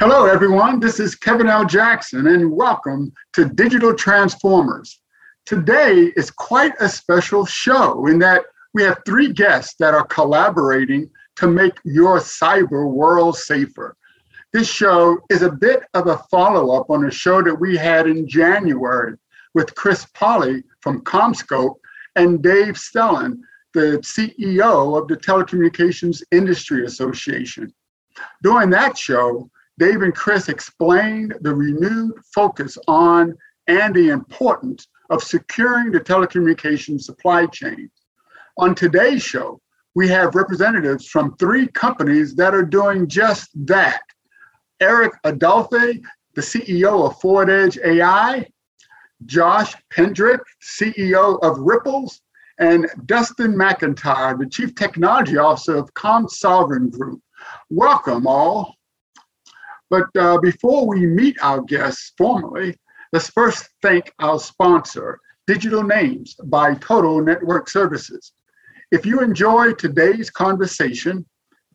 Hello, everyone. This is Kevin L. Jackson, and welcome to Digital Transformers. Today is quite a special show in that we have three guests that are collaborating to make your cyber world safer. This show is a bit of a follow up on a show that we had in January with Chris Polly from CommScope and Dave Stehlin, the CEO of the Telecommunications Industry Association. During that show, Dave and Chris explained the renewed focus on and the importance of securing the telecommunications supply chain. On today's show, we have representatives from three companies that are doing just that. Eric Adolphe, the CEO of Forward Edge AI, Josh Pendrick, CEO of Ripples, and Dustin McIntire, the Chief Technology Officer of ComSovereign Group. Welcome all. But uh, before we meet our guests formally, let's first thank our sponsor, Digital Names by Total Network Services. If you enjoy today's conversation,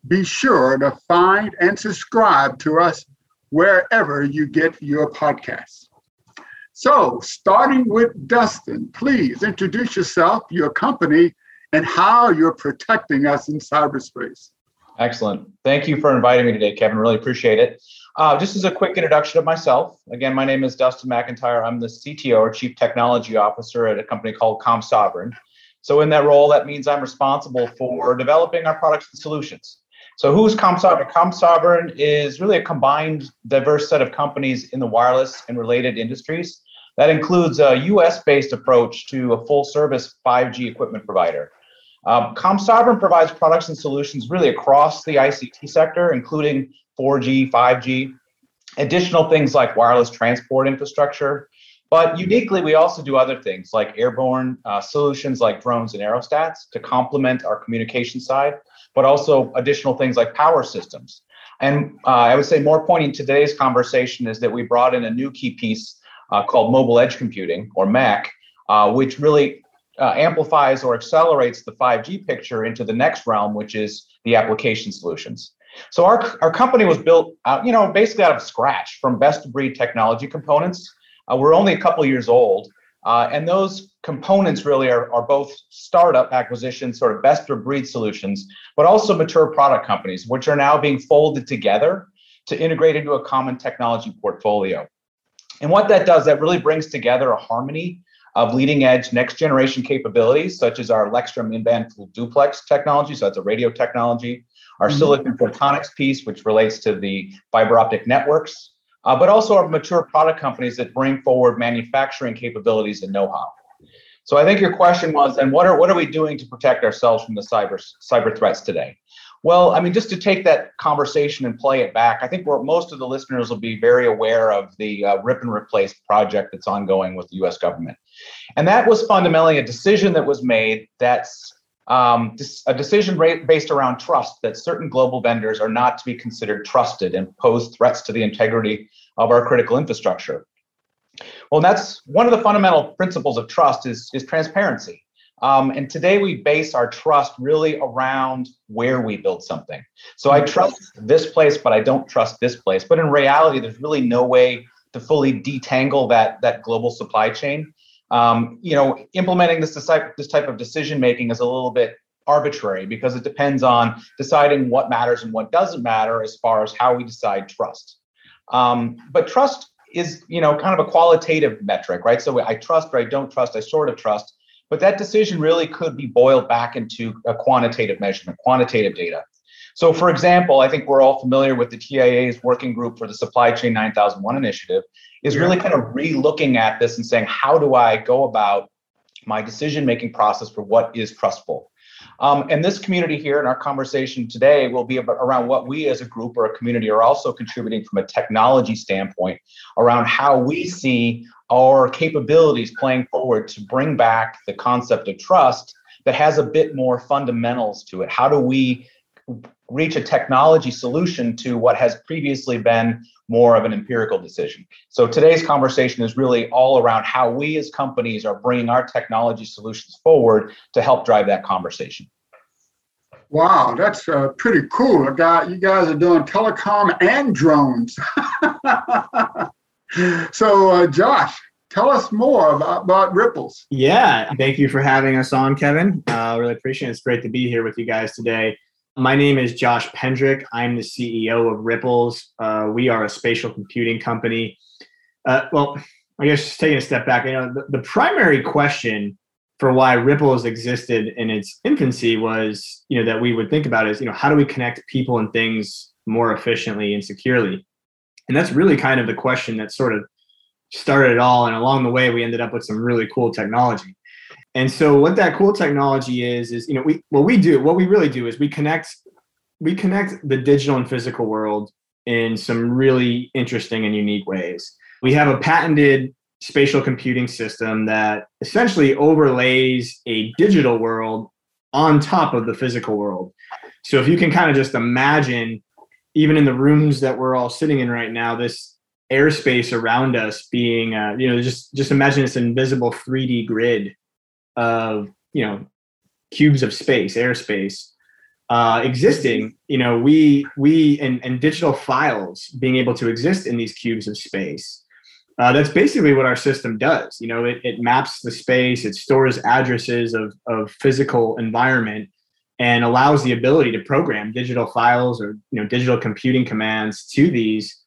be sure to find and subscribe to us wherever you get your podcasts. So, starting with Dustin, please introduce yourself, your company, and how you're protecting us in cyberspace. Excellent. Thank you for inviting me today, Kevin. Really appreciate it. Uh, just as a quick introduction of myself, again, my name is Dustin McIntire. I'm the CTO or Chief Technology Officer at a company called ComSovereign. So, in that role, that means I'm responsible for developing our products and solutions. So, who's ComSovereign? ComSovereign is really a combined, diverse set of companies in the wireless and related industries. That includes a US based approach to a full service 5G equipment provider. Um, ComSovereign provides products and solutions really across the ICT sector, including 4G, 5G, additional things like wireless transport infrastructure. But uniquely, we also do other things like airborne uh, solutions like drones and aerostats to complement our communication side, but also additional things like power systems. And uh, I would say more pointing to today's conversation is that we brought in a new key piece uh, called mobile edge computing or MEC, uh, which really uh, amplifies or accelerates the 5G picture into the next realm, which is the application solutions. So our, our company was built, out, you know, basically out of scratch from best of breed technology components. Uh, we're only a couple years old, uh, and those components really are, are both startup acquisitions, sort of best of breed solutions, but also mature product companies, which are now being folded together to integrate into a common technology portfolio. And what that does, that really brings together a harmony of leading edge next generation capabilities, such as our Lextrum in-band full duplex technology. So that's a radio technology. Our mm-hmm. silicon photonics piece, which relates to the fiber optic networks, uh, but also our mature product companies that bring forward manufacturing capabilities and know-how. So I think your question was, and what are what are we doing to protect ourselves from the cyber cyber threats today? Well, I mean, just to take that conversation and play it back, I think most of the listeners will be very aware of the uh, rip and replace project that's ongoing with the US government. And that was fundamentally a decision that was made that's um, a decision based around trust that certain global vendors are not to be considered trusted and pose threats to the integrity of our critical infrastructure. Well, that's one of the fundamental principles of trust is, is transparency. Um, and today we base our trust really around where we build something. So I trust this place, but I don't trust this place. But in reality, there's really no way to fully detangle that, that global supply chain. Um, you know, implementing this, this type of decision making is a little bit arbitrary because it depends on deciding what matters and what doesn't matter as far as how we decide trust. Um, but trust is, you know, kind of a qualitative metric, right? So I trust or I don't trust, I sort of trust. But that decision really could be boiled back into a quantitative measurement, quantitative data. So, for example, I think we're all familiar with the TIA's working group for the Supply Chain 9001 initiative, is really kind of re-looking at this and saying, how do I go about my decision-making process for what is trustful? Um, and this community here in our conversation today will be around what we as a group or a community are also contributing from a technology standpoint around how we see our capabilities playing forward to bring back the concept of trust that has a bit more fundamentals to it. How do we reach a technology solution to what has previously been more of an empirical decision. So today's conversation is really all around how we as companies are bringing our technology solutions forward to help drive that conversation. Wow, that's uh, pretty cool. Got you guys are doing telecom and drones. so, uh, Josh, tell us more about, about, Ripples. Yeah, thank you for having us on, Kevin. Uh, really appreciate it. It's great to be here with you guys today. My name is Josh Pendrick. I'm the CEO of Ripples. Uh, we are a spatial computing company. Uh, well, I guess just taking a step back, you know, the, the, primary question for why Ripples existed in its infancy was, you know, that we would think about is, you know, how do we connect people and things more efficiently and securely? And that's really kind of the question that sort of started it all. And along the way, we ended up with some really cool technology. And so what that cool technology is is you know we what we do what we really do is we connect we connect the digital and physical world in some really interesting and unique ways. We have a patented spatial computing system that essentially overlays a digital world on top of the physical world. So if you can kind of just imagine even in the rooms that we're all sitting in right now this airspace around us being uh, you know just just imagine this invisible 3D grid of you know cubes of space, airspace uh, existing. You know, we we and, and digital files being able to exist in these cubes of space. Uh, that's basically what our system does. You know, it, it maps the space, it stores addresses of, of physical environment, and allows the ability to program digital files or you know digital computing commands to these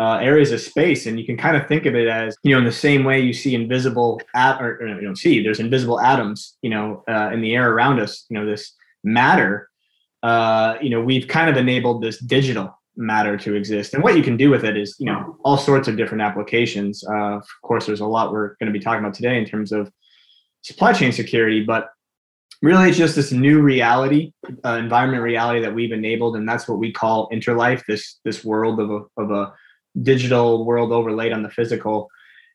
uh, areas of space, and you can kind of think of it as you know in the same way you see invisible at or, or you don't see there's invisible atoms you know uh, in the air around us. You know this matter. Uh, you know we've kind of enabled this digital matter to exist, and what you can do with it is you know all sorts of different applications. Uh, of course, there's a lot we're going to be talking about today in terms of supply chain security, but really it's just this new reality uh, environment reality that we've enabled and that's what we call interlife this this world of a, of a digital world overlaid on the physical.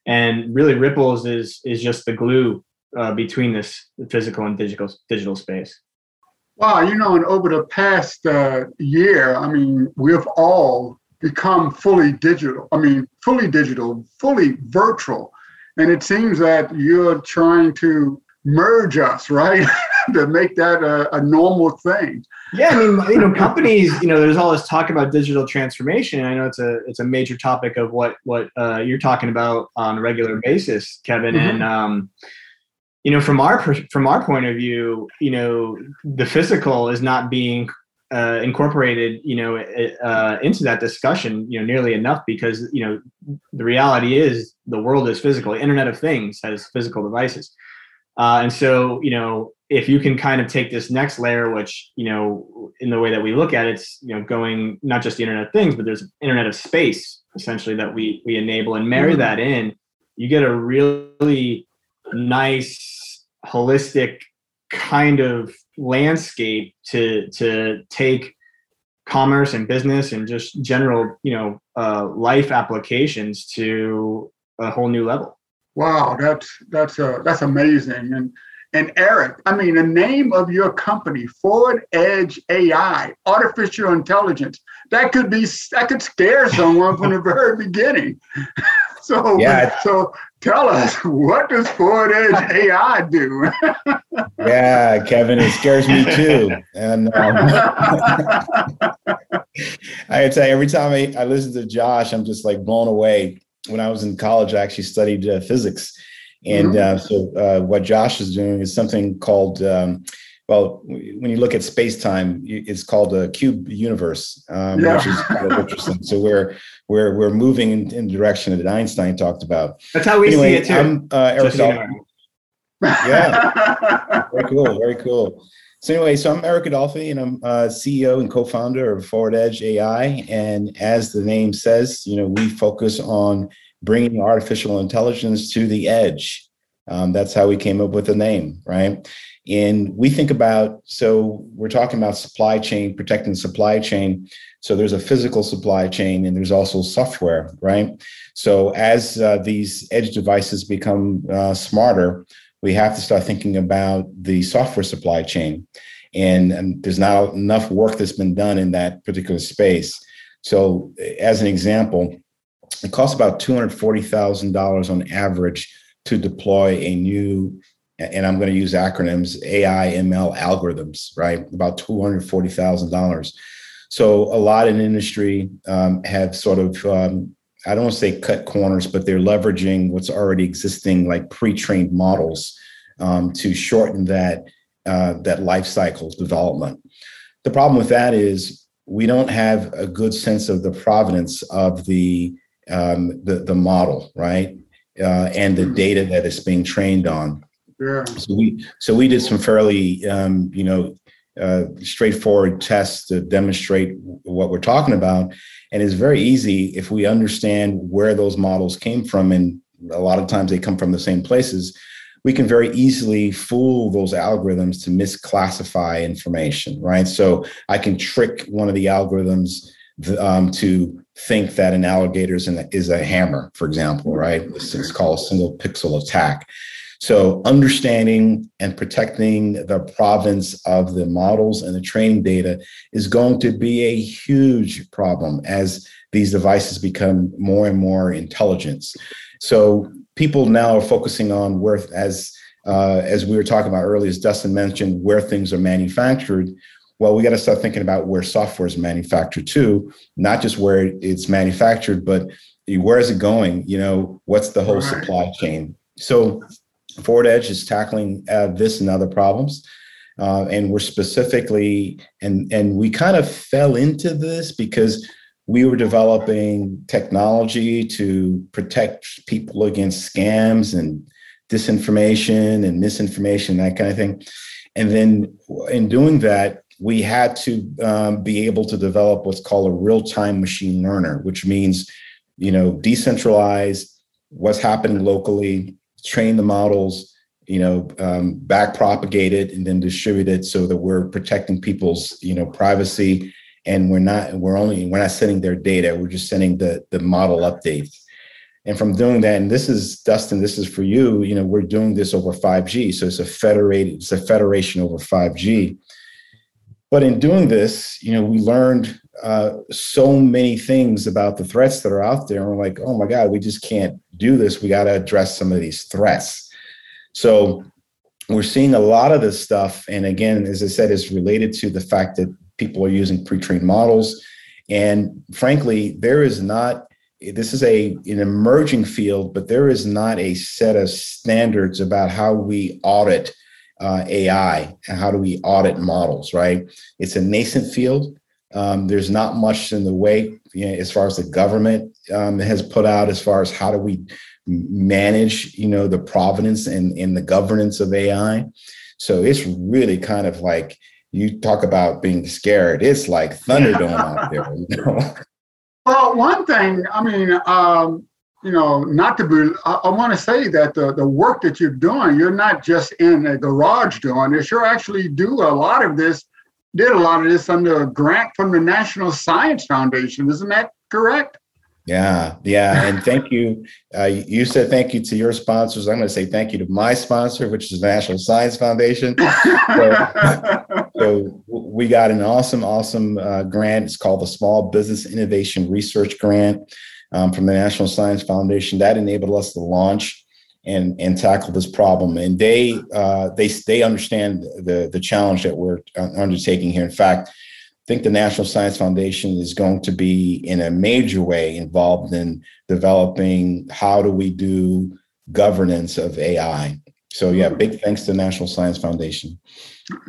And really ripples is is just the glue uh, between this physical and digital digital space. Wow you know and over the past uh, year i mean we've all become fully digital i mean fully digital fully virtual. And it seems that you're trying to merge us right to make that a, a, normal thing. Yeah, I mean, you know, companies, you know, there's all this talk about digital transformation. I know it's a it's a major topic of what what uh, you're talking about on a regular basis, Kevin. Mm-hmm. And um, you know, from our from our point of view, you know, the physical is not being uh, incorporated, you know, uh, into that discussion, you know, nearly enough because you know the reality is the world is physical. Internet of Things has physical devices. Uh, and so, you know, if you can kind of take this next layer, which, you know, in the way that we look at it, it's, you know, going not just the Internet of Things, but there's Internet of Space essentially that we we enable and marry mm-hmm. that in, you get a really nice holistic kind of landscape to to take commerce and business and just general you know uh, life applications to a whole new level Wow, that's that's uh, that's amazing. And and Eric, I mean, the name of your company, Forward Edge AI, artificial intelligence, that could be that could scare someone from the very beginning. so yeah. so tell us, what does Forward Edge AI do? yeah, Kevin, it scares me too. And um, I tell you, every time I, I listen to Josh, I'm just like blown away when I was in college, I actually studied uh, physics. And mm-hmm. uh, so, uh, what Josh is doing is something called, um, well, when you look at space time, it's called a cube universe, um, yeah. which is interesting. So we're we're we're moving in, in, the direction that Einstein talked about. That's how we anyway, see it too. I'm uh, Eric Yeah, very cool, very cool. So anyway, so I'm Eric Adolphe, and I'm uh, CEO and co-founder of Forward Edge AI. And as the name says, you know, we focus on bringing artificial intelligence to the edge. Um, that's how we came up with the name, right? And we think about so we're talking about supply chain, protecting supply chain. So there's a physical supply chain and there's also software, right? So as uh, these edge devices become uh, smarter, we have to start thinking about the software supply chain. And, and there's not enough work that's been done in that particular space. So, as an example, it costs about $240,000 on average to deploy a new, and I'm going to use acronyms, AI ML algorithms, right? About $240,000. So a lot in industry um, have sort of, um, I don't want to say cut corners, but they're leveraging what's already existing, like pre-trained models, um, to shorten that uh, that life cycle development. The problem with that is we don't have a good sense of the provenance of the um, the, the model, right? Uh, and the mm-hmm. data that it's being trained on. Yeah. So we so we did some fairly um, you know uh, straightforward tests to demonstrate what we're talking about, and it's very easy if we understand where those models came from, and a lot of times they come from the same places. We can very easily fool those algorithms to misclassify information, right? So I can trick one of the algorithms um, to think that an alligator is, an, is a hammer, for example, right? It's, it's called a single pixel attack. So, understanding and protecting the provenance of the models and the training data is going to be a huge problem as these devices become more and more intelligent. So, people now are focusing on where, as uh, as we were talking about earlier, as Dustin mentioned, where things are manufactured well, we got to start thinking about where software is manufactured too, not just where it's manufactured, but where is it going? You know, what's the whole supply chain? So, Forward Edge is tackling uh, this and other problems. Uh, and we're specifically, and, and we kind of fell into this because we were developing technology to protect people against scams and disinformation and misinformation, that kind of thing. And then in doing that, we had to um, be able to develop what's called a real-time machine learner, which means, you know, decentralize what's happening locally, train the models, you know, um, back propagate it, and then distribute it so that we're protecting people's, you know, privacy. And we're not, we're only, we're not sending their data. We're just sending the the model updates. And from doing that, and this is Dustin, this is for you. You know, we're doing this over 5G, so it's a federated, it's a federation over 5G but in doing this, you know, we learned uh, so many things about the threats that are out there. And we're like, oh my God, we just can't do this. We got to address some of these threats. So we're seeing a lot of this stuff. And again, as I said, is related to the fact that people are using pre-trained models. And frankly, there is not, this is a an emerging field, but there is not a set of standards about how we audit uh, AI and how do we audit models, right? It's a nascent field. Um, there's not much in the way you know, as far as the government um, has put out as far as how do we manage, you know, the provenance and, and the governance of AI. So it's really kind of like you talk about being scared. It's like Thunderdome out there. You know? Well, one thing, I mean, um, you know, not to be, I, I want to say that the, the work that you're doing, you're not just in a garage doing this, you're actually do a lot of this, did a lot of this under a grant from the National Science Foundation. Isn't that correct? Yeah, yeah, and thank you. Uh, you said thank you to your sponsors. I'm going to say thank you to my sponsor, which is the National Science Foundation. so, so, we got an awesome, awesome uh, grant. It's called the Small Business Innovation Research Grant um, from the National Science Foundation that enabled us to launch and and tackle this problem. And they uh, they they understand the the challenge that we're uh, undertaking here. In fact, I think the National Science Foundation is going to be in a major way involved in developing how do we do governance of AI. So yeah, big thanks to the National Science Foundation.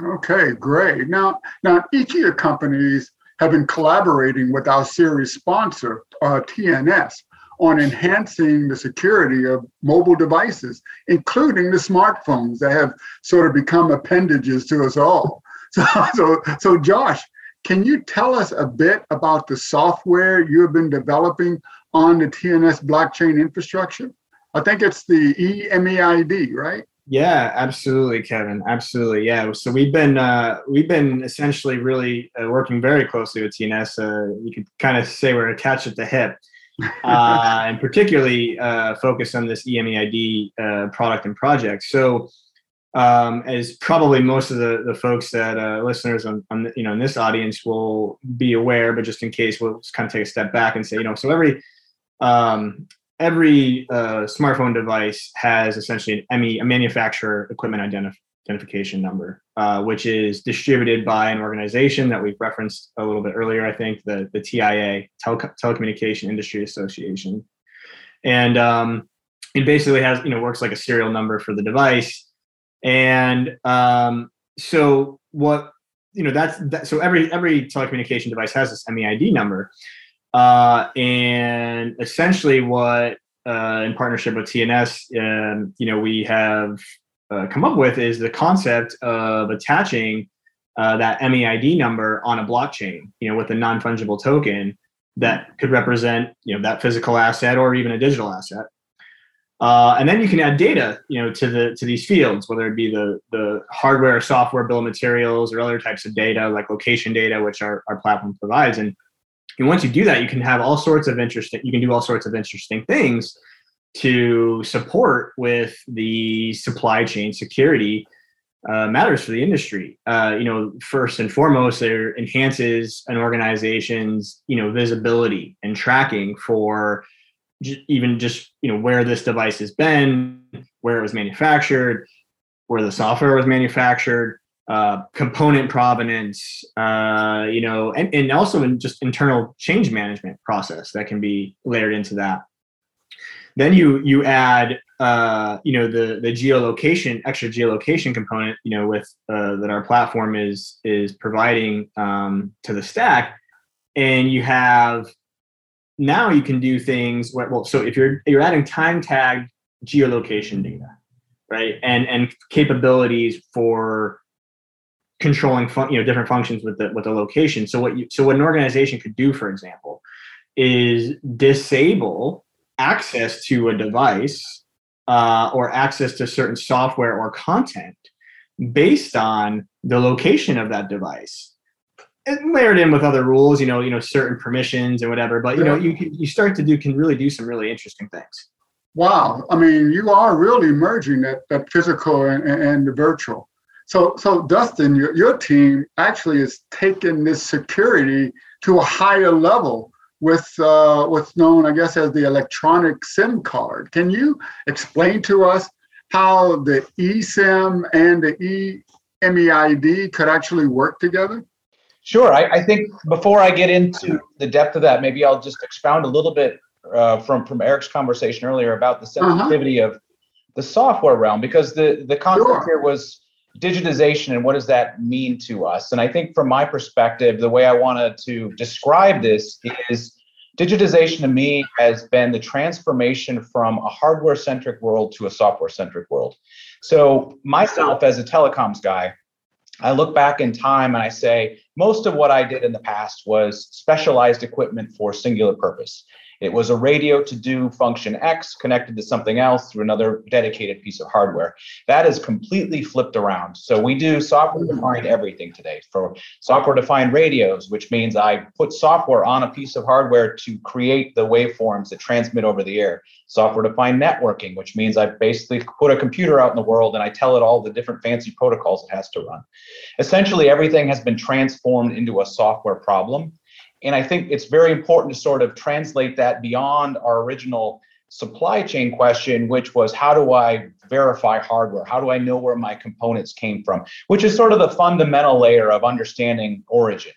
Okay, great. Now, now each of your companies have been collaborating with our series sponsor, uh, TNS, on enhancing the security of mobile devices, including the smartphones that have sort of become appendages to us all. So, so, so Josh, can you tell us a bit about the software you have been developing on the TNS blockchain infrastructure? I think it's the EMEID, right? Yeah, absolutely, Kevin. Absolutely, yeah. So we've been uh, we've been essentially really uh, working very closely with TNS. Uh, you could kind of say we're attached at the hip, uh, and particularly uh, focus on this EMEID uh, product and project. So, um, as probably most of the, the folks that uh, listeners on, on you know in this audience will be aware, but just in case, we'll kind of take a step back and say, you know, so every um, every uh, smartphone device has essentially an ME, a manufacturer equipment identif- identification number, uh, which is distributed by an organization that we've referenced a little bit earlier. I think the the TIA, Tele- Telecommunication Industry Association, and um, it basically has you know works like a serial number for the device, and um, so what you know that's that, so every every telecommunication device has this MEID number. Uh, and essentially, what uh, in partnership with TNS, um, you know, we have uh, come up with is the concept of attaching uh, that MEID number on a blockchain, you know, with a non fungible token that could represent, you know, that physical asset or even a digital asset. Uh, and then you can add data, you know, to the to these fields, whether it be the the hardware, software, bill of materials, or other types of data like location data, which our, our platform provides. And and once you do that, you can have all sorts of interesting, you can do all sorts of interesting things to support with the supply chain security uh, matters for the industry. Uh, you know, first and foremost, it enhances an organization's you know visibility and tracking for j- even just you know where this device has been, where it was manufactured, where the software was manufactured, uh, component provenance, uh, you know, and, and also in just internal change management process that can be layered into that. Then you you add uh, you know the the geolocation extra geolocation component you know with uh, that our platform is is providing um, to the stack, and you have now you can do things where, well so if you're you're adding time tagged geolocation data right? And and capabilities for controlling fun, you know different functions with the with the location. So what you so what an organization could do for example is disable access to a device uh, or access to certain software or content based on the location of that device. And layered in with other rules you know you know certain permissions and whatever but you know you you start to do can really do some really interesting things. Wow. I mean you are really merging that that physical and, and the virtual. So, so Dustin, your, your team actually is taking this security to a higher level with uh, what's known, I guess, as the electronic SIM card. Can you explain to us how the eSIM and the eMEID could actually work together? Sure. I, I, think before I get into the depth of that, maybe I'll just expound a little bit uh, from from Eric's conversation earlier about the uh-huh. sensitivity uh-huh. of the software realm, because the the concept sure. here was digitization and what does that mean to us? And I think from my perspective, the way I wanted to describe this is digitization to me has been the transformation from a hardware centric world to a software centric world. So, myself as a telecoms guy, I look back in time and I say, most of what I did in the past was specialized equipment for singular purpose. It was a radio to do function X connected to something else through another dedicated piece of hardware. That is completely flipped around. So we do software defined everything today for software defined radios, which means I put software on a piece of hardware to create the waveforms that transmit over the air. Software defined networking, which means I basically put a computer out in the world and I tell it all the different fancy protocols it has to run. Essentially, everything has been transformed into a software problem. And I think it's very important to sort of translate that beyond our original supply chain question, which was how do I verify hardware? How do I know where my components came from? Which is sort of the fundamental layer of understanding origin.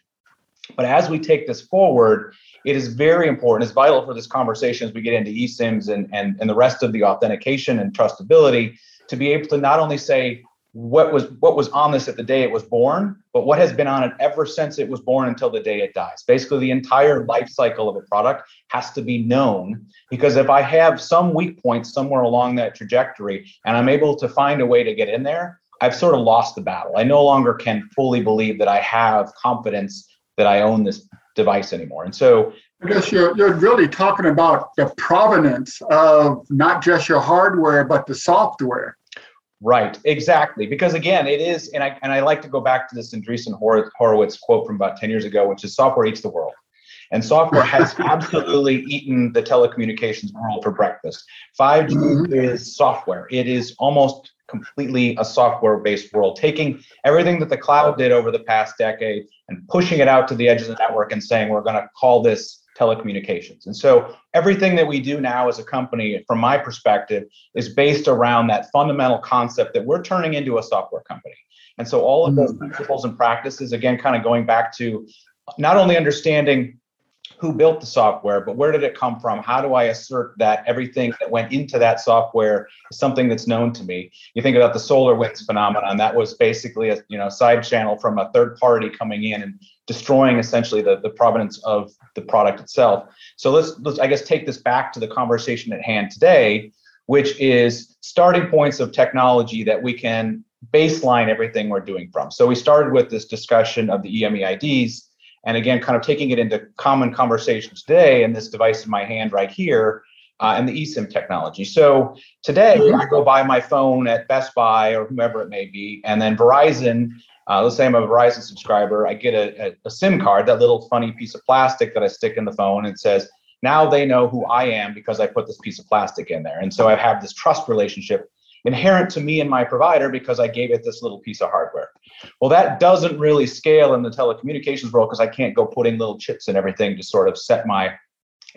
But as we take this forward, it is very important, it's vital for this conversation as we get into eSIMs and, and, and the rest of the authentication and trustability to be able to not only say, what was what was on this at the day it was born but what has been on it ever since it was born until the day it dies. Basically the entire life cycle of a product has to be known because if i have some weak points somewhere along that trajectory and i'm able to find a way to get in there i've sort of lost the battle. I no longer can fully believe that i have confidence that i own this device anymore. And so I guess you're, you're really talking about the provenance of not just your hardware, but the software. Right, exactly. Because again, it is, and I and I like to go back to this Andreessen Horowitz quote from about 10 years ago, which is software eats the world. And software has absolutely eaten the telecommunications world for breakfast. 5G mm-hmm. is software. It is almost completely a software-based world, taking everything that the cloud did over the past decade and pushing it out to the edge of the network and saying we're going to call this telecommunications. And so everything that we do now as a company, from my perspective, is based around that fundamental concept that we're turning into a software company. And so all of those mm-hmm. principles and practices, again, kind of going back to not only understanding who built the software, but where did it come from? How do I assert that everything that went into that software is something that's known to me? You think about the SolarWinds phenomenon. That was basically a you know side channel from a third party coming in and destroying essentially the, the provenance of the product itself. So let's let's I guess take this back to the conversation at hand today, which is starting points of technology that we can baseline everything we're doing from. So we started with this discussion of the EMEIDs and again, kind of taking it into common conversations today and this device in my hand right here uh, and the eSIM technology. So today I go buy my phone at Best Buy or whomever it may be, and then Verizon, uh, let's say I'm a Verizon subscriber, I get a, a, a SIM card, that little funny piece of plastic that I stick in the phone and says, now they know who I am because I put this piece of plastic in there. And so I have this trust relationship inherent to me and my provider because I gave it this little piece of hardware. Well, that doesn't really scale in the telecommunications world because I can't go putting little chips and everything to sort of set my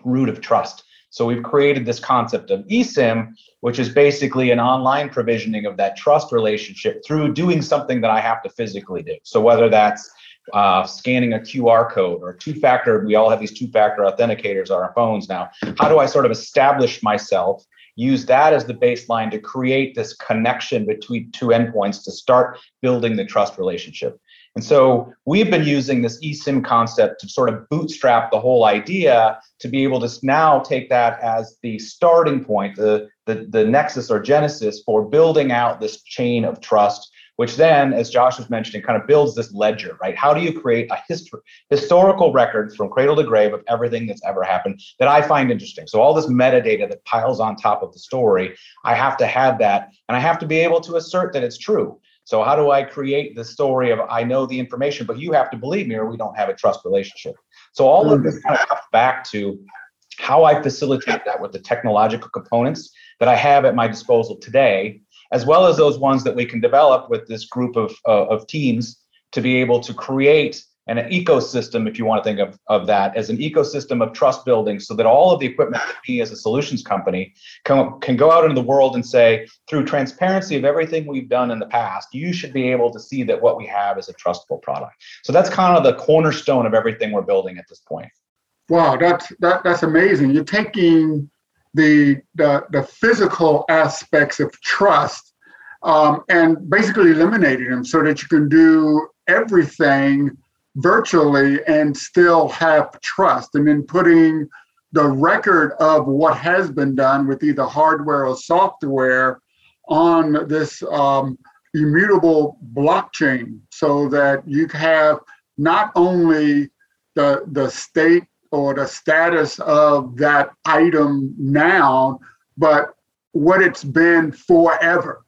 root of trust. So we've created this concept of eSIM, which is basically an online provisioning of that trust relationship through doing something that I have to physically do. So whether that's uh, scanning a QR code or two factor, we all have these two factor authenticators on our phones now. How do I sort of establish myself use that as the baseline to create this connection between two endpoints to start building the trust relationship. And so we've been using this eSIM concept to sort of bootstrap the whole idea to be able to now take that as the starting point, the, the, the nexus or genesis for building out this chain of trust which then, as Josh was mentioning, kind of builds this ledger, right? How do you create a history, historical records from cradle to grave of everything that's ever happened that I find interesting? So all this metadata that piles on top of the story, I have to have that, and I have to be able to assert that it's true. So how do I create the story of I know the information, but you have to believe me, or we don't have a trust relationship. So all of this kind of comes back to how I facilitate that with the technological components that I have at my disposal today as well as those ones that we can develop with this group of, uh, of teams to be able to create an ecosystem, if you want to think of, of that as an ecosystem of trust building, so that all of the equipment that we as a solutions company can, can go out into the world and say, through transparency of everything we've done in the past, you should be able to see that what we have is a trustable product. So that's kind of the cornerstone of everything we're building at this point. Wow, that's that, that's amazing. You're taking the, the, the physical aspects of trust um, and basically eliminating them so that you can do everything virtually and still have trust. And then putting the record of what has been done with either hardware or software on this um, immutable blockchain so that you have not only the the state or the status of that item now, but what it's been forever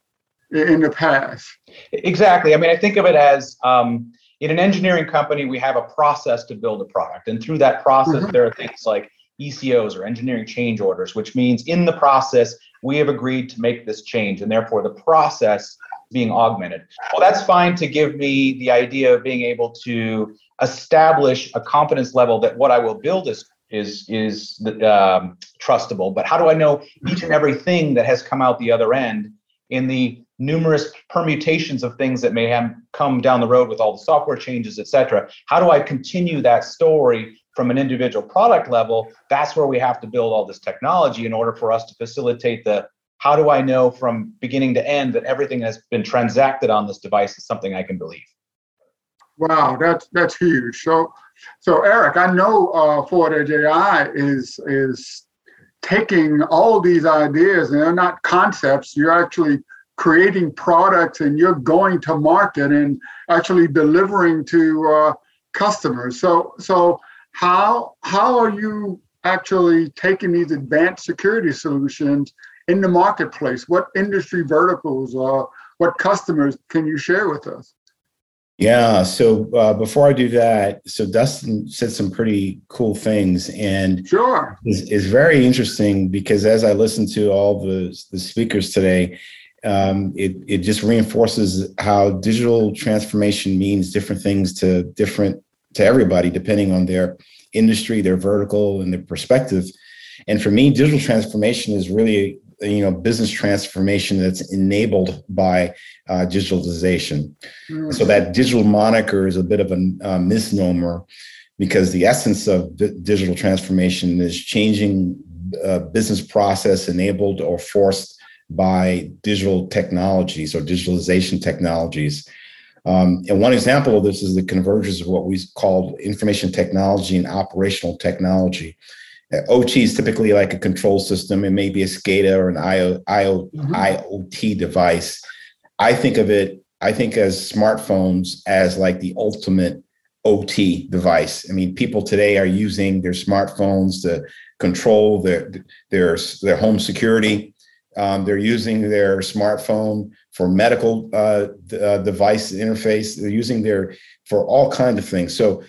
in the past. Exactly. I mean, I think of it as um, in an engineering company, we have a process to build a product. And through that process, mm-hmm. there are things like ECOs or engineering change orders, which means in the process, we have agreed to make this change. And therefore, the process being augmented. Well, that's fine to give me the idea of being able to establish a confidence level that what I will build is is is um, trustable. But how do I know each and everything that has come out the other end in the numerous permutations of things that may have come down the road with all the software changes, et cetera? How do I continue that story from an individual product level? That's where we have to build all this technology in order for us to facilitate the how do I know from beginning to end that everything that has been transacted on this device is something I can believe? Wow, that's that's huge. So, so Eric, I know uh, Forward Edge AI is is taking all these ideas, and they're not concepts. You're actually creating products, and you're going to market and actually delivering to uh, customers. So, so how how are you actually taking these advanced security solutions in the marketplace? What industry verticals or what customers can you share with us? Yeah. So uh, before I do that, so Dustin said some pretty cool things, and sure, is, is very interesting because as I listen to all the the speakers today, um, it it just reinforces how digital transformation means different things to different to everybody depending on their industry, their vertical, and their perspective. And for me, digital transformation is really you know business transformation that's enabled by uh, digitalization. Mm-hmm. So that digital moniker is a bit of a, a misnomer because the essence of digital transformation is changing uh, business process enabled or forced by digital technologies or digitalization technologies. Um, and one example of this is the convergence of what we call information technology and operational technology. OT is typically like a control system. and maybe a SCADA or an IO, IO, mm-hmm. IoT device. I think of it, I think as smartphones as like the ultimate OT device. I mean, people today are using their smartphones to control their their their home security. Um, they're using their smartphone for medical uh, uh, device interface. They're using their for all kinds of things. So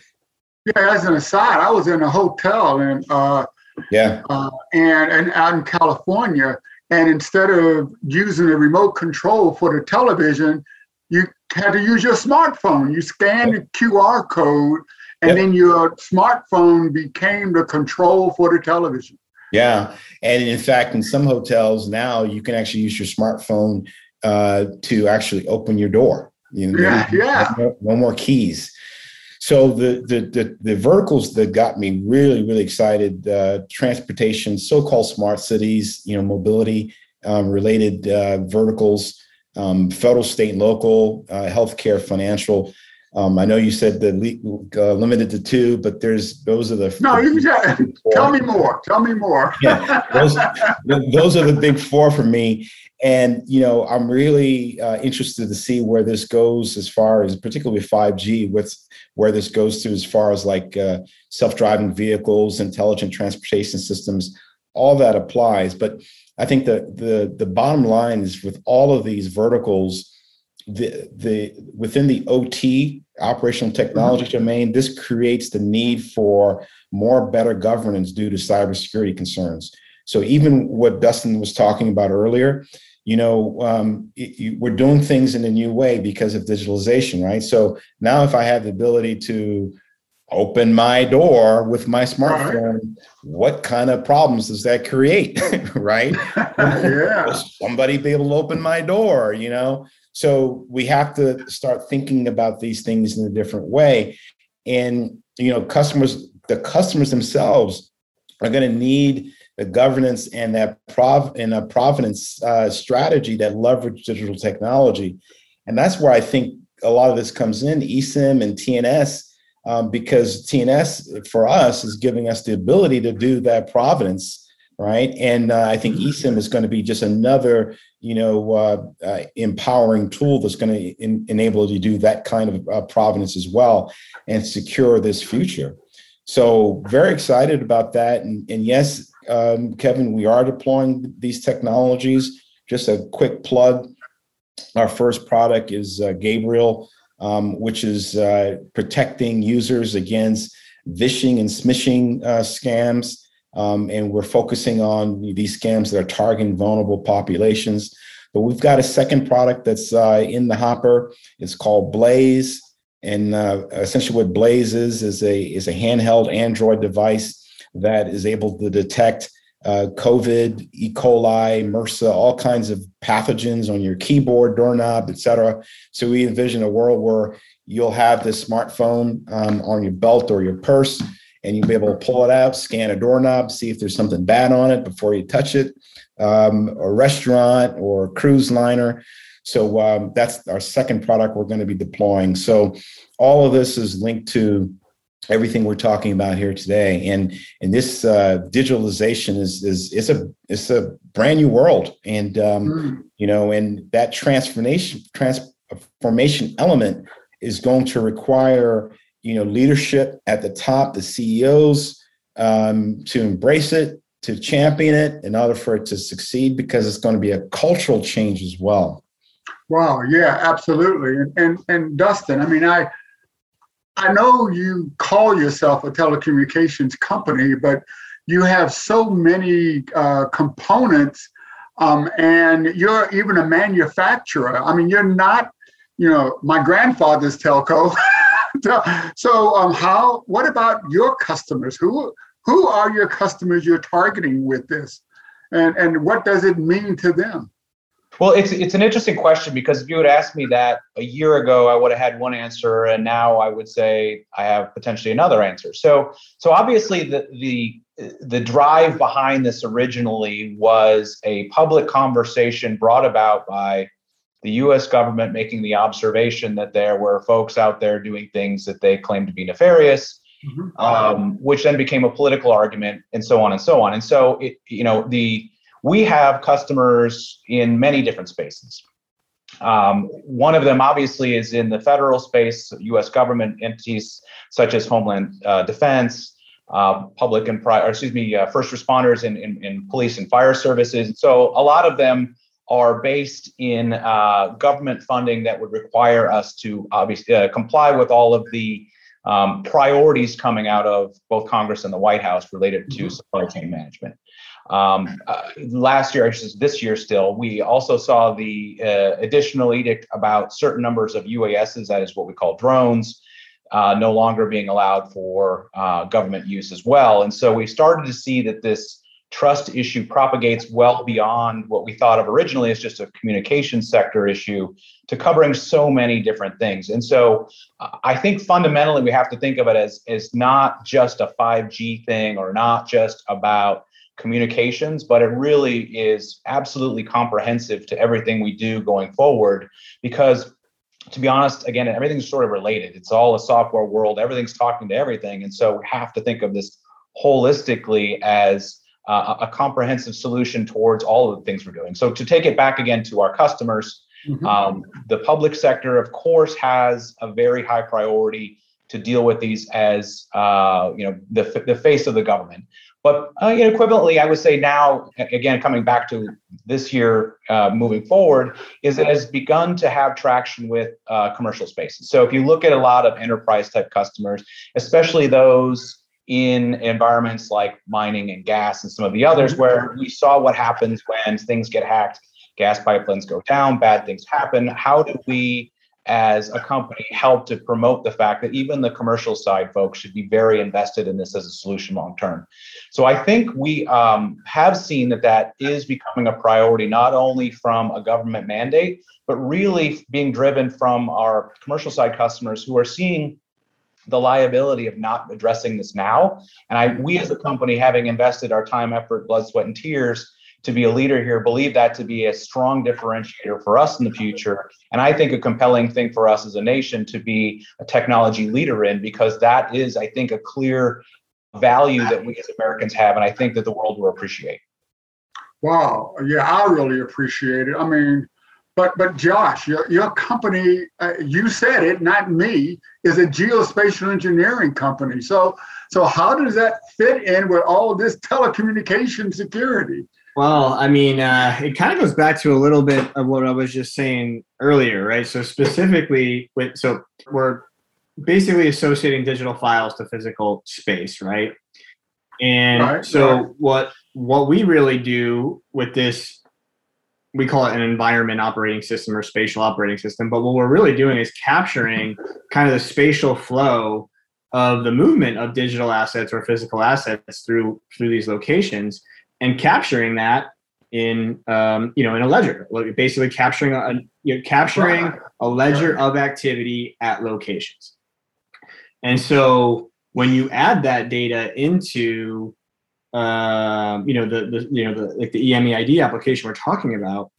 yeah, as an aside, I was in a hotel and uh, yeah, uh, and and out in California, and instead of using a remote control for the television, you had to use your smartphone. You scanned the QR code, and yep. then your smartphone became the control for the television. Yeah, and in fact, in some hotels now, you can actually use your smartphone uh, to actually open your door. You know, yeah, yeah. No, no more keys. So the, the, the the verticals that got me really really excited: uh, transportation, so-called smart cities, you know, mobility um, related uh, verticals, um, federal, state, and local, uh, healthcare, financial. Um, I know you said the uh, limited to two, but there's those are the no. You tell me more. Tell me more. yeah, those, those are the big four for me, and you know I'm really uh, interested to see where this goes as far as particularly 5G. With where this goes to as far as like uh, self-driving vehicles, intelligent transportation systems, all that applies. But I think the the the bottom line is with all of these verticals, the the within the OT operational technology mm-hmm. domain, this creates the need for more better governance due to cybersecurity concerns. So even what Dustin was talking about earlier, you know, um, it, you, we're doing things in a new way because of digitalization, right? So now, if I have the ability to open my door with my smartphone, what kind of problems does that create, right? yeah. somebody be able to open my door, you know? So we have to start thinking about these things in a different way. And, you know, customers, the customers themselves are going to need the governance and that prov and a provenance uh, strategy that leverage digital technology. And that's where I think a lot of this comes in, eSIM and TNS, um, because TNS for us is giving us the ability to do that provenance, right? And uh, I think eSIM is going to be just another, you know, uh, uh empowering tool that's going to enable you to do that kind of uh, provenance as well and secure this future. So very excited about that. And, and yes, um, Kevin, we are deploying these technologies. Just a quick plug. Our first product is uh, Gabriel, um, which is uh, protecting users against vishing and smishing uh, scams. Um, and we're focusing on these scams that are targeting vulnerable populations. But we've got a second product that's uh, in the hopper. It's called Blaze. And uh, essentially, what Blaze is is a is a handheld Android device that is able to detect uh, COVID, E. coli, MRSA, all kinds of pathogens on your keyboard, doorknob, et cetera. So we envision a world where you'll have this smartphone um, on your belt or your purse, and you'll be able to pull it out, scan a doorknob, see if there's something bad on it before you touch it, um, a restaurant or a cruise liner. So um, that's our second product we're going to be deploying. So all of this is linked to everything we're talking about here today and and this uh, digitalization is is it's a it's a brand new world and um, mm. you know and that transformation transformation element is going to require you know, leadership at the top, the CEOs, um, to embrace it, to champion it in order for it to succeed, because it's going to be a cultural change as well. Wow, yeah, absolutely. And and, and Dustin, I mean, I I know you call yourself a telecommunications company, but you have so many uh, components, um, and you're even a manufacturer. I mean, you're not, you know, my grandfather's telco. so, um, how? What about your customers? Who who are your customers you're targeting with this, and and what does it mean to them? Well, it's it's an interesting question because if you had asked me that a year ago, I would have had one answer, and now I would say I have potentially another answer. So, so obviously the the the drive behind this originally was a public conversation brought about by the U.S. government making the observation that there were folks out there doing things that they claimed to be nefarious, mm-hmm. um, which then became a political argument, and so on and so on. And so, it you know the we have customers in many different spaces. Um, one of them, obviously, is in the federal space, U.S. government entities such as Homeland uh, Defense, uh, public and private, excuse me, uh, first responders in, in, in, police and fire services. So a lot of them are based in uh, government funding that would require us to obviously uh, comply with all of the um, priorities coming out of both Congress and the White House related to mm-hmm. supply chain management. Um, uh, last year, actually this year still, we also saw the uh, additional edict about certain numbers of UASs, that is what we call drones, uh, no longer being allowed for uh, government use as well. And so we started to see that this trust issue propagates well beyond what we thought of originally as just a communication sector issue to covering so many different things. And so I think fundamentally we have to think of it as, as not just a 5G thing or not just about communications, but it really is absolutely comprehensive to everything we do going forward because to be honest, again, everything's sort of related. It's all a software world. Everything's talking to everything. And so we have to think of this holistically as uh, a comprehensive solution towards all of the things we're doing. So to take it back again to our customers, mm-hmm. um, the public sector, of course, has a very high priority to deal with these as uh, you know the, the face of the government. But uh, you know, equivalently, I would say now, again, coming back to this year, uh, moving forward, is it has begun to have traction with uh, commercial spaces. So if you look at a lot of enterprise type customers, especially those in environments like mining and gas and some of the others, where we saw what happens when things get hacked, gas pipelines go down, bad things happen. How do we as a company help to promote the fact that even the commercial side folks should be very invested in this as a solution long term. So I think we um, have seen that that is becoming a priority, not only from a government mandate, but really being driven from our commercial side customers who are seeing the liability of not addressing this now. And I, we as a company, having invested our time, effort, blood, sweat, and tears to be a leader here, believe that to be a strong differentiator for us in the future. And I think a compelling thing for us as a nation to be a technology leader in, because that is, I think, a clear value that we as Americans have. And I think that the world will appreciate. Wow. Yeah, I really appreciate it. I mean, but but Josh, your, your company, uh, you said it, not me, is a geospatial engineering company. So so how does that fit in with all this telecommunication security? Well, I mean, uh, it kind of goes back to a little bit of what I was just saying earlier, right? So specifically, with so we're basically associating digital files to physical space, right? And right, so right. what what we really do with this, we call it an environment operating system or spatial operating system. But what we're really doing is capturing kind of the spatial flow of the movement of digital assets or physical assets through through these locations and capturing that in um, you know in a ledger basically capturing a you know, capturing a ledger of activity at locations and so when you add that data into um, you know the, the you know the like the EMEID application we're talking about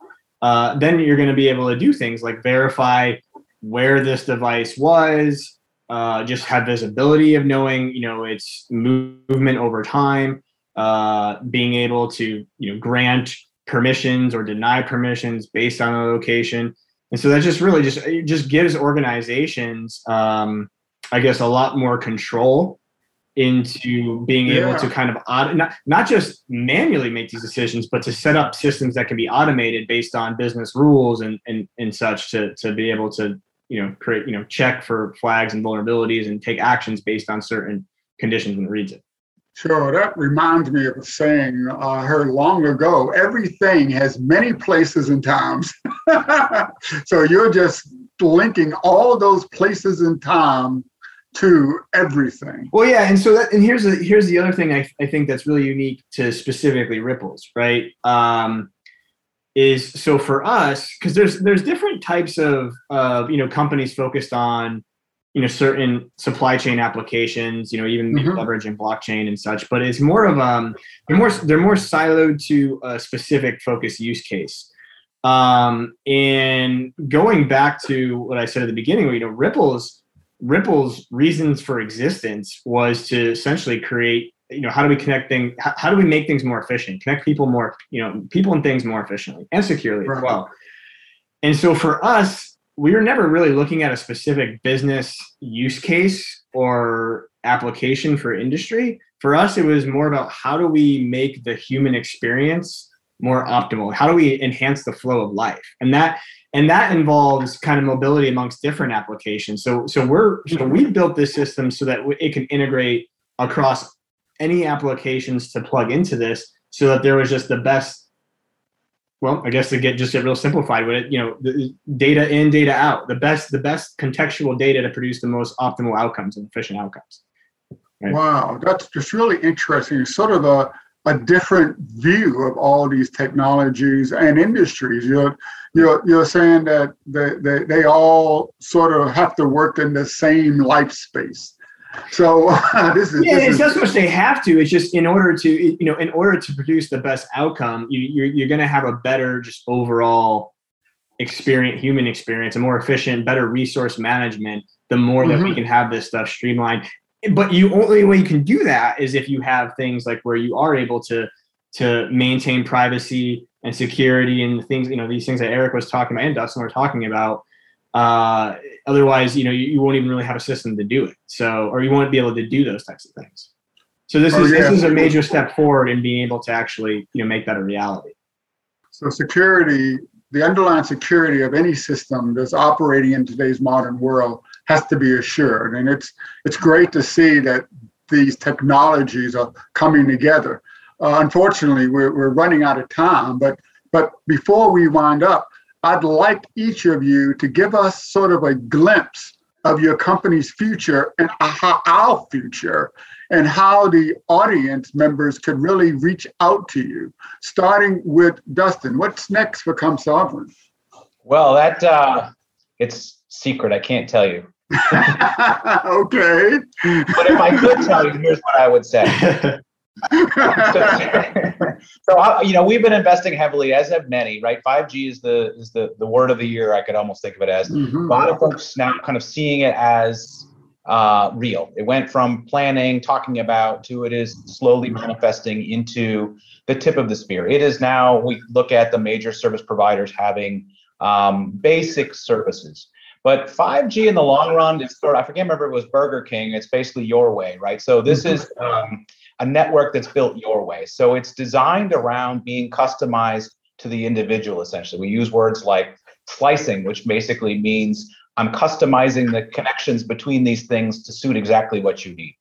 uh, then you're going to be able to do things like verify where this device was uh, just have visibility of knowing you know its movement over time uh, being able to you know grant permissions or deny permissions based on a location. And so that just really just just gives organizations um, I guess, a lot more control into being able to kind of aut- not, not just manually make these decisions, but to set up systems that can be automated based on business rules and, and, and such to, to be able to, you know, create, you know, check for flags and vulnerabilities and take actions based on certain conditions when it reads it. Sure, that reminds me of a saying I heard long ago everything has many places and times. so you're just linking all those places and time to everything. Well, yeah, and so that and here's the here's the other thing I, I think that's really unique to specifically Rypplzz, right? Um, is so for us because there's there's different types of of you know companies focused on you know certain supply chain applications, you know even Mhm. leveraging blockchain and such, but it's more of um they're more they're more siloed to a specific focus use case. Um, and going back to what I said at the beginning, where, you know, Rypplzz Rypplzz's reasons for existence was to essentially create, you know, how do we connect things? How, how do we make things more efficient? Connect people more, you know, people and things more efficiently and securely as well. And so for us, we were never really looking at a specific business use case or application for industry. For us, it was more about how do we make the human experience more optimal? How do we enhance the flow of life? And that and that involves kind of mobility amongst different applications. So so we're so mm-hmm. we built this system so that it can integrate across any applications to plug into this, so that there was just the best. Well, I guess to get just get real simplified with it, you know, the data in, data out, the best the best contextual data to produce the most optimal outcomes and efficient outcomes. Right. Wow, that's just really interesting. Sort of a, a different view of all these technologies and industries. You're you're you're saying that they, they, they all sort of have to work in the same life space. So this is Yeah, this it's is not so much they have to. It's just in order to, you know, in order to produce the best outcome, you, you're you're going to have a better, just overall experience, human experience, a more efficient, better resource management. The more that we mm-hmm. can have this stuff streamlined, but you only way you can do that is if you have things like where you are able to to maintain privacy and security and things, you know, these things that Eric was talking about and Dustin were talking about. Uh, otherwise, you know, you, you won't even really have a system to do it. So, or you won't be able to do those types of things. So this Oh, is yeah. this is a major step forward in being able to actually, you know, make that a reality. so security. The underlying security of any system that's operating in today's modern world has to be assured, and it's it's great to see that these technologies are coming together. Uh, unfortunately, we're, we're running out of time, but but before we wind up, I'd like each of you to give us sort of a glimpse of your company's future and our future and how the audience members could really reach out to you. Starting with Dustin, what's next for ComSovereign? Well, that uh, it's secret. I can't tell you. okay. But if I could tell you, here's what I would say. so I, you know we've been investing heavily as have many right 5g is the is the the word of the year i could almost think of it as a Mhm. lot of folks now kind of seeing it as uh, real it went from planning talking about to it is slowly manifesting into the tip of the spear it is now we look at the major service providers having um, basic services but 5g in the long run is sort of, i forget remember it was burger king it's basically your way right so this is um, a network that's built your way. So it's designed around being customized to the individual, essentially. We use words like slicing, which basically means I'm customizing the connections between these things to suit exactly what you need.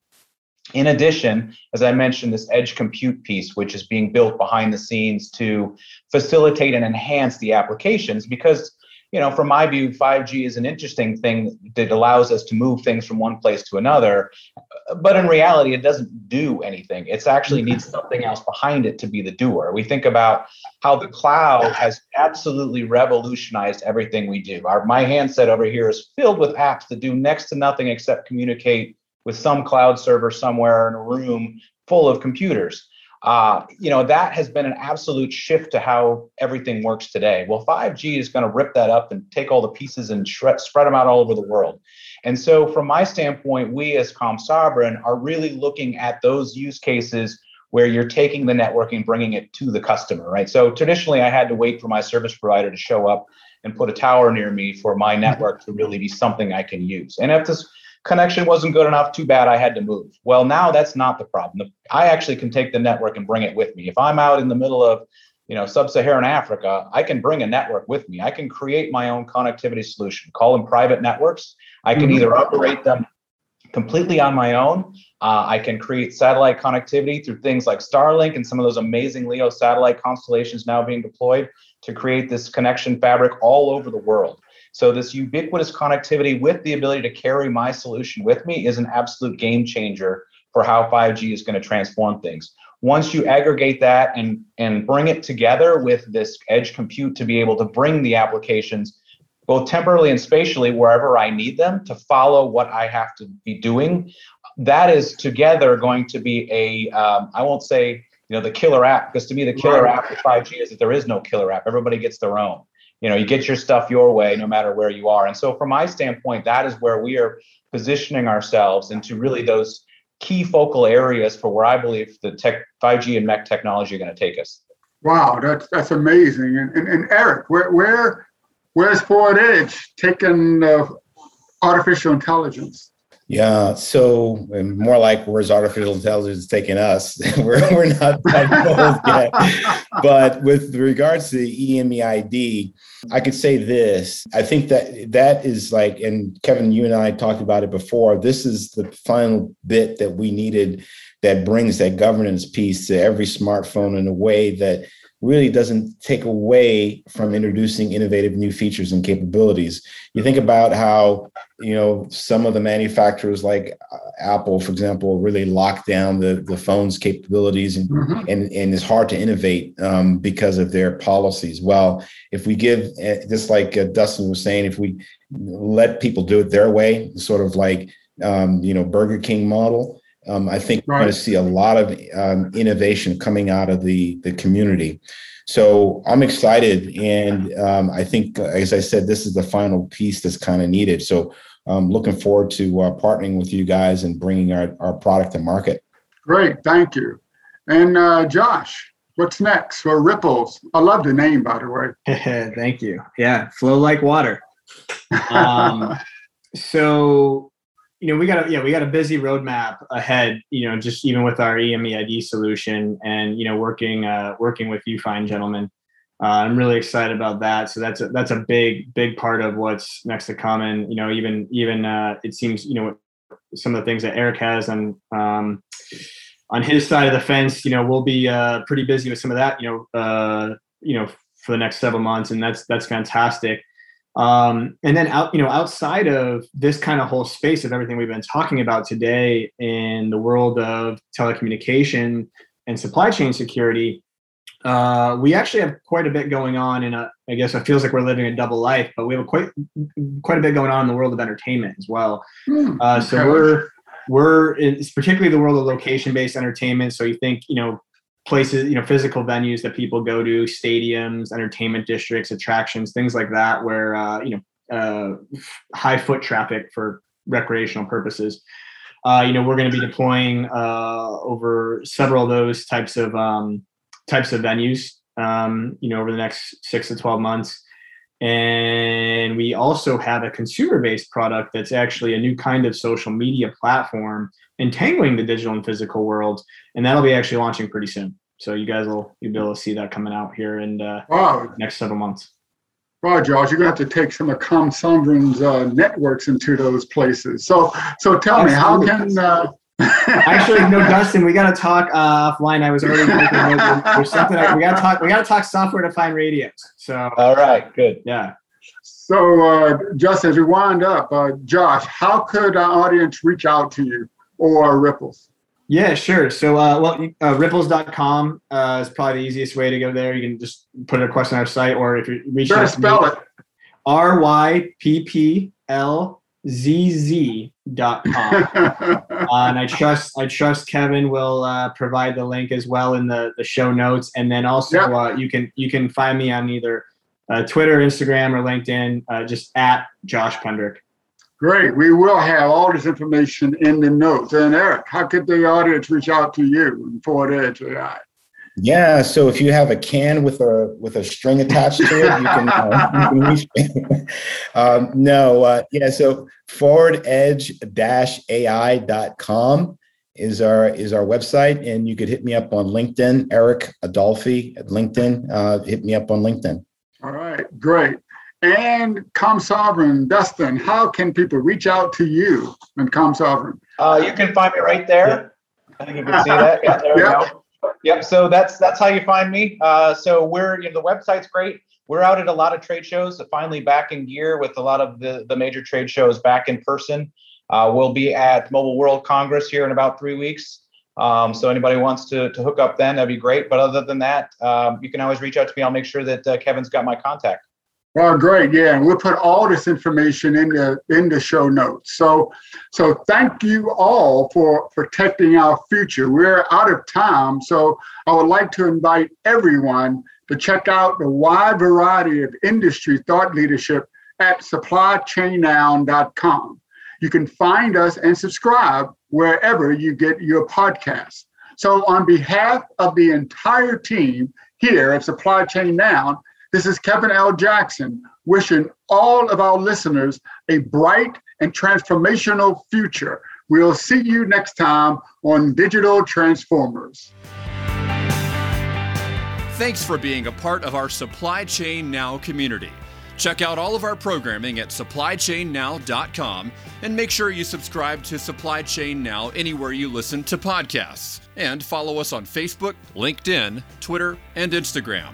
In addition, as I mentioned, this edge compute piece, which is being built behind the scenes to facilitate and enhance the applications, because you know, from my view, 5G is an interesting thing that allows us to move things from one place to another. But in reality, it doesn't do anything. It actually mm-hmm. needs something else behind it to be the doer. We think about how the cloud has absolutely revolutionized everything we do. Our, my handset over here is filled with apps that do next to nothing except communicate with some cloud server somewhere in a room full of computers. Uh, you know, that has been an absolute shift to how everything works today. Well, 5G is going to rip that up and take all the pieces and shred, spread them out all over the world. And so, from my standpoint, we as Com Sovereign are really looking at those use cases where you're taking the networking, bringing it to the customer, right? So, traditionally, I had to wait for my service provider to show up and put a tower near me for my network to really be something I can use. And if this connection wasn't good enough. Too bad I had to move. Well, now that's not the problem. I actually can take the network and bring it with me. If I'm out in the middle of you know sub-Saharan Africa, I can bring a network with me. I can create my own connectivity solution. Call them private networks. I can mm-hmm. either operate them completely on my own. Uh, I can create satellite connectivity through things like Starlink and some of those amazing LEO satellite constellations now being deployed to create this connection fabric all over the world. So this ubiquitous connectivity with the ability to carry my solution with me is an absolute game changer for how 5G is going to transform things. Once you aggregate that and, and bring it together with this edge compute to be able to bring the applications both temporally and spatially wherever I need them to follow what I have to be doing, that is together going to be a um, I won't say you know the killer app because to me the killer app for 5G is that there is no killer app. Everybody gets their own you know you get your stuff your way no matter where you are. And so from my standpoint that is where we are positioning ourselves into really those key focal areas for where i believe the tech 5g and mec technology are going to take us. Wow that's that's amazing. And, and, and eric where where where's forward edge taking uh, artificial intelligence yeah, so more like where's artificial intelligence taking us? we're, we're not that yet. But with regards to the EMEID, I could say this. I think that that is like, and Kevin, you and I talked about it before. This is the final bit that we needed that brings that governance piece to every smartphone in a way that really doesn't take away from introducing innovative new features and capabilities. You think about how, you know, some of the manufacturers like uh, Apple, for example, really lock down the, the phone's capabilities and, mm-hmm. and, and it's hard to innovate um, because of their policies. Well, if we give, uh, just like uh, Dustin was saying, if we let people do it their way, sort of like, um, you know, Burger King model, um, I think right. we're going to see a lot of um, innovation coming out of the the community. So I'm excited, and um, I think, uh, as I said, this is the final piece that's kind of needed. So I'm looking forward to uh, partnering with you guys and bringing our, our product to market. Great, thank you. And uh, Josh, what's next for Rypplzz? I love the name, by the way. thank you. Yeah, flow like water. Um, so you know, we got a yeah, we got a busy roadmap ahead. You know, just even with our EMEID solution, and you know, working uh, working with you fine gentlemen. Uh, I'm really excited about that. So that's a, that's a big big part of what's next to come. And you know, even even uh, it seems you know some of the things that Eric has on um, on his side of the fence. You know, we'll be uh, pretty busy with some of that. You know, uh, you know, for the next several months, and that's that's fantastic. Um, and then out, you know, outside of this kind of whole space of everything we've been talking about today in the world of telecommunication and supply chain security, uh, we actually have quite a bit going on in a, I guess it feels like we're living a double life, but we have quite, quite a bit going on in the world of entertainment as well. Mm, uh, so okay. we're, we're it's particularly the world of location-based entertainment. So you think, you know, places, you know, physical venues that people go to, stadiums, entertainment districts, attractions, things like that, where uh, you know, uh, high foot traffic for recreational purposes. Uh, you know, we're going to be deploying uh, over several of those types of um, types of venues. Um, you know, over the next six to twelve months. And we also have a consumer based product that's actually a new kind of social media platform entangling the digital and physical world. And that'll be actually launching pretty soon. So you guys will you'll be able to see that coming out here in uh, wow. next several months. Wow, Josh, you're gonna have to take some of Com uh, networks into those places. So, so tell Absolutely. me, how can uh, Actually, no, Dustin, we got to talk uh, offline. I was already thinking there's something we got to talk. We got to talk software defined radios. So, all right, good. Yeah. So, uh, just as we wind up, uh, Josh, how could our audience reach out to you or Rypplzz? Yeah, sure. So, uh, well, uh, rypplzz.com uh, is probably the easiest way to go there. You can just put a question on our site, or if you reach out, spell me, it. R Y P P L zz.com. uh, and I trust I trust Kevin will uh, provide the link as well in the, the show notes. And then also yep. uh, you can you can find me on either uh, Twitter, Instagram, or LinkedIn, uh, just at Josh Pendrick. Great. We will have all this information in the notes. And Eric, how could the audience reach out to you and Forward Edge AI? Yeah, so if you have a can with a with a string attached to it, you can, uh, you can reach me. um, no, uh, yeah. So forwardedge-ai.com is our is our website, and you could hit me up on LinkedIn, Eric Adolphe at LinkedIn. Uh, hit me up on LinkedIn. All right, great. And ComSovereign, Dustin, how can people reach out to you and ComSovereign? Uh, you can find me right there. I think you can see that. Yeah, there yep. we go. Yep. So that's that's how you find me. Uh, so we're you know the website's great. We're out at a lot of trade shows. Finally back in gear with a lot of the the major trade shows back in person. Uh, we'll be at Mobile World Congress here in about three weeks. Um, so anybody wants to to hook up then, that'd be great. But other than that, um, you can always reach out to me. I'll make sure that uh, Kevin's got my contact. Well, great. Yeah, and we'll put all this information in the in the show notes. So, so thank you all for protecting our future. We're out of time, so I would like to invite everyone to check out the wide variety of industry thought leadership at supplychainnow.com. You can find us and subscribe wherever you get your podcasts. So, on behalf of the entire team here at Supply Chain Now this is Kevin L. Jackson wishing all of our listeners a bright and transformational future. We'll see you next time on Digital Transformers. Thanks for being a part of our Supply Chain Now community. Check out all of our programming at supplychainnow.com and make sure you subscribe to Supply Chain Now anywhere you listen to podcasts. And follow us on Facebook, LinkedIn, Twitter, and Instagram.